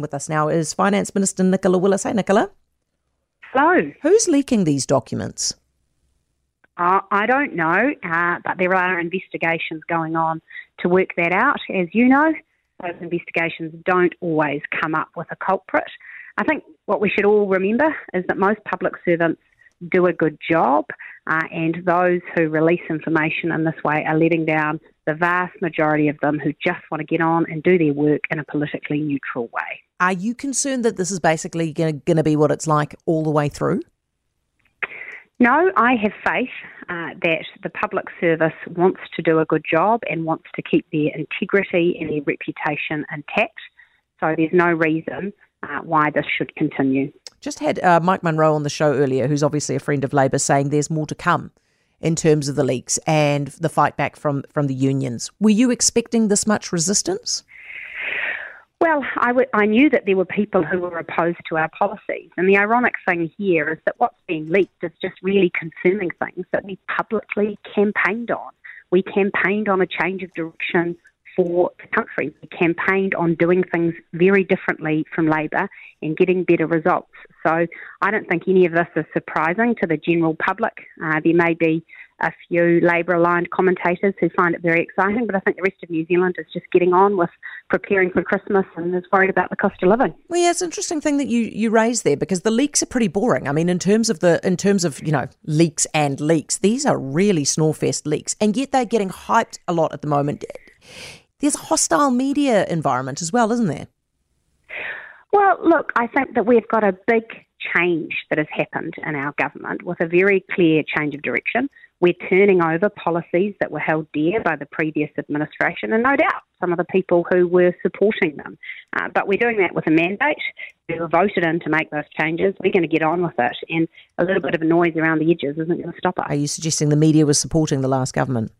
With us now is Finance Minister Nicola Willis. Hey, Nicola. Hello. Who's leaking these documents? Uh, I don't know, uh, but there are investigations going on to work that out. As you know, those investigations don't always come up with a culprit. I think what we should all remember is that most public servants do a good job, uh, and those who release information in this way are letting down the vast majority of them who just want to get on and do their work in a politically neutral way. Are you concerned that this is basically going to be what it's like all the way through? No, I have faith uh, that the public service wants to do a good job and wants to keep their integrity and their reputation intact. So there's no reason uh, why this should continue. Just had uh, Mike Munro on the show earlier, who's obviously a friend of Labor, saying there's more to come in terms of the leaks and the fight back from, from the unions. Were you expecting this much resistance? Well, I, w- I knew that there were people who were opposed to our policies. And the ironic thing here is that what's being leaked is just really confirming things that we publicly campaigned on. We campaigned on a change of direction for the country. We campaigned on doing things very differently from Labor and getting better results. So I don't think any of this is surprising to the general public. Uh, there may be a few Labor aligned commentators who find it very exciting, but I think the rest of New Zealand is just getting on with preparing for Christmas and is worried about the cost of living. Well, yeah, it's an interesting thing that you, you raised there because the leaks are pretty boring. I mean, in terms of the in terms of you know leaks and leaks, these are really snorefest leaks, and yet they're getting hyped a lot at the moment. There's a hostile media environment as well, isn't there? Well, look, I think that we've got a big change that has happened in our government with a very clear change of direction. We're turning over policies that were held dear by the previous administration, and no doubt some of the people who were supporting them. Uh, but we're doing that with a mandate. We were voted in to make those changes. We're going to get on with it, and a little bit of noise around the edges isn't going to stop us. Are you suggesting the media was supporting the last government?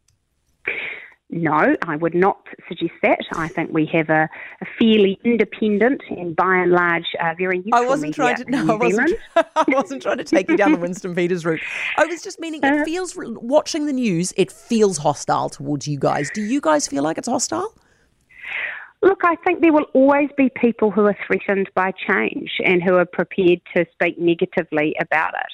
No, I would not suggest that. I think we have a, a fairly independent and by and large uh, very I wasn't trying to. No, I wasn't. I wasn't trying to take you down the Winston Peters route. I was just meaning it uh, feels watching the news. It feels hostile towards you guys. Do you guys feel like it's hostile? Look, I think there will always be people who are threatened by change and who are prepared to speak negatively about it.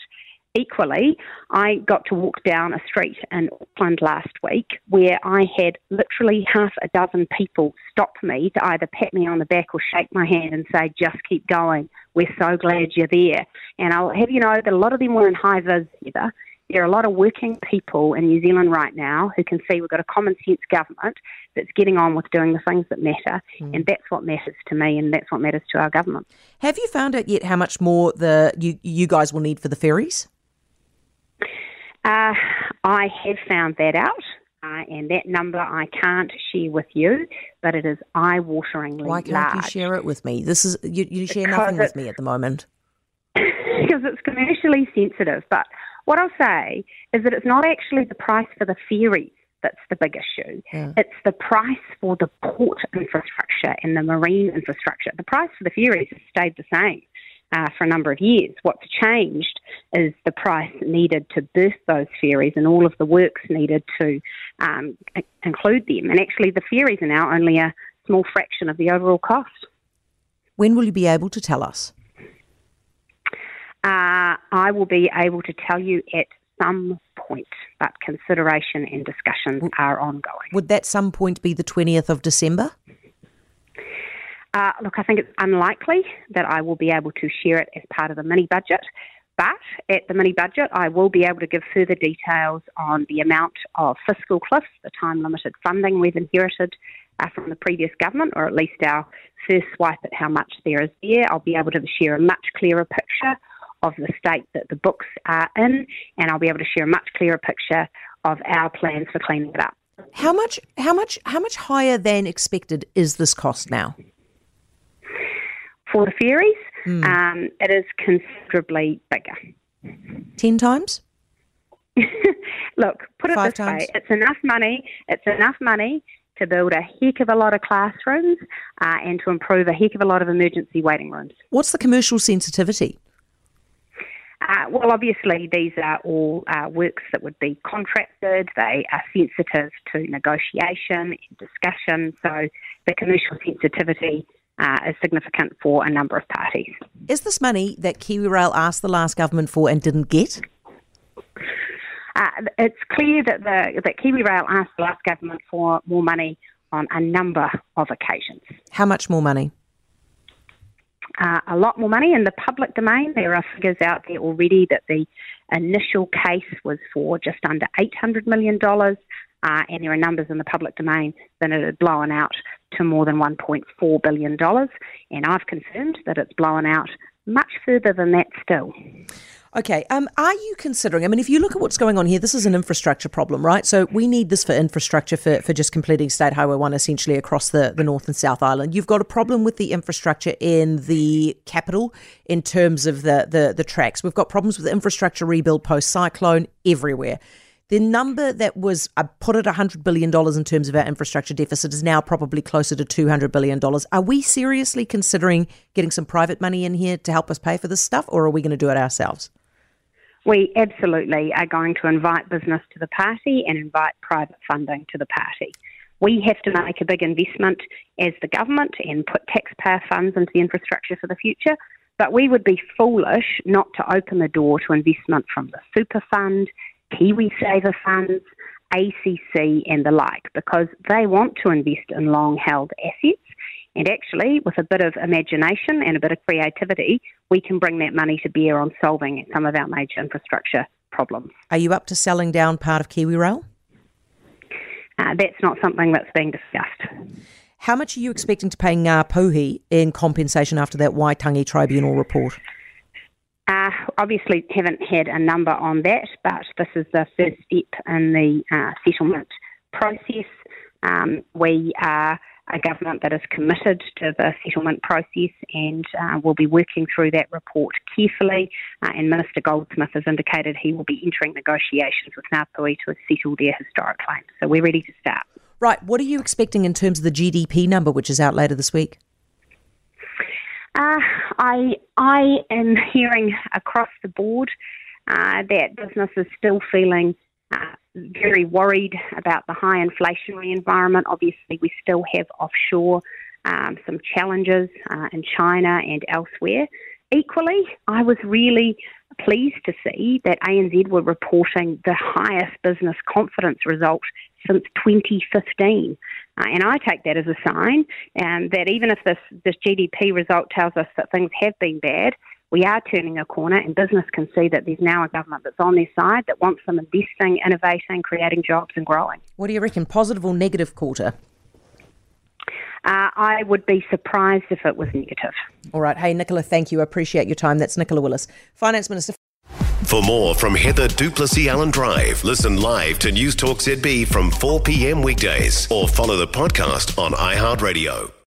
Equally, I got to walk down a street in Auckland last week where I had literally half a dozen people stop me to either pat me on the back or shake my hand and say, just keep going. We're so glad you're there. And I'll have you know that a lot of them were in high vis, either. There are a lot of working people in New Zealand right now who can see we've got a common sense government that's getting on with doing the things that matter, mm. and that's what matters to me, and that's what matters to our government. Have you found out yet how much more the you you guys will need for the ferries? Uh, I have found that out. Uh, and that number I can't share with you, but it is eye-wateringly Why can't large. you share it with me? This is you, you share because nothing with me at the moment. because it's commercially sensitive. But what I'll say is that it's not actually the price for the ferries that's the big issue. Yeah. It's the price for the port infrastructure and the marine infrastructure. The price for the ferries has stayed the same uh, for a number of years. What's changed is the price needed to berth those ferries and all of the works needed to um, include them. And actually, the ferries are now only a small fraction of the overall cost. When will you be able to tell us? Uh, I will be able to tell you at some point, but consideration and discussions are ongoing. Would that some point be the 20th of December? Uh, look, I think it's unlikely that I will be able to share it as part of the mini budget. But at the mini budget, I will be able to give further details on the amount of fiscal cliffs, the time limited funding we've inherited uh, from the previous government, or at least our first swipe at how much there is there. I'll be able to share a much clearer picture of the state that the books are in, and I'll be able to share a much clearer picture of our plans for cleaning it up. How much? How much? How much higher than expected is this cost now? For the ferries, mm. um, it is considerably bigger. 10 times? Look, put it Five this times? way it's enough money, it's enough money to build a heck of a lot of classrooms uh, and to improve a heck of a lot of emergency waiting rooms. What's the commercial sensitivity? Uh, well, obviously, these are all uh, works that would be contracted. They are sensitive to negotiation and discussion. So the commercial sensitivity uh, is significant for a number of parties. Is this money that KiwiRail asked the last government for and didn't get? Uh, it's clear that the that KiwiRail asked the last government for more money on a number of occasions. How much more money? Uh, a lot more money in the public domain. There are figures out there already that the initial case was for just under $800 million, uh, and there are numbers in the public domain that it had blown out to more than $1.4 billion. And I've confirmed that it's blown out much further than that still. Okay. Um, are you considering? I mean, if you look at what's going on here, this is an infrastructure problem, right? So we need this for infrastructure for, for just completing State Highway 1 essentially across the, the North and South Island. You've got a problem with the infrastructure in the capital in terms of the, the, the tracks. We've got problems with infrastructure rebuild post cyclone everywhere. The number that was I put at $100 billion in terms of our infrastructure deficit is now probably closer to $200 billion. Are we seriously considering getting some private money in here to help us pay for this stuff, or are we going to do it ourselves? We absolutely are going to invite business to the party and invite private funding to the party. We have to make a big investment as the government and put taxpayer funds into the infrastructure for the future, but we would be foolish not to open the door to investment from the super fund, KiwiSaver funds, ACC, and the like, because they want to invest in long held assets and actually, with a bit of imagination and a bit of creativity, we can bring that money to bear on solving some of our major infrastructure problems. Are you up to selling down part of KiwiRail? Uh, that's not something that's being discussed. How much are you expecting to pay Ngāpuhi in compensation after that Waitangi Tribunal report? Uh, obviously, haven't had a number on that, but this is the first step in the uh, settlement process. Um, we are a government that is committed to the settlement process and uh, will be working through that report carefully. Uh, and Minister Goldsmith has indicated he will be entering negotiations with Ngāpuhi to settle their historic claims. So we're ready to start. Right. What are you expecting in terms of the GDP number, which is out later this week? Uh, I I am hearing across the board uh, that business is still feeling uh, very worried about the high inflationary environment. Obviously, we still have offshore um, some challenges uh, in China and elsewhere. Equally, I was really pleased to see that ANZ were reporting the highest business confidence result since 2015. Uh, and I take that as a sign um, that even if this, this GDP result tells us that things have been bad, we are turning a corner, and business can see that there's now a government that's on their side that wants them investing, innovating, creating jobs, and growing. What do you reckon, positive or negative quarter? Uh, I would be surprised if it was negative. All right. Hey, Nicola, thank you. I appreciate your time. That's Nicola Willis, Finance Minister. For more from Heather du Plessis-Allen Drive, listen live to News Talk ZB from 4 p.m. weekdays or follow the podcast on iHeartRadio.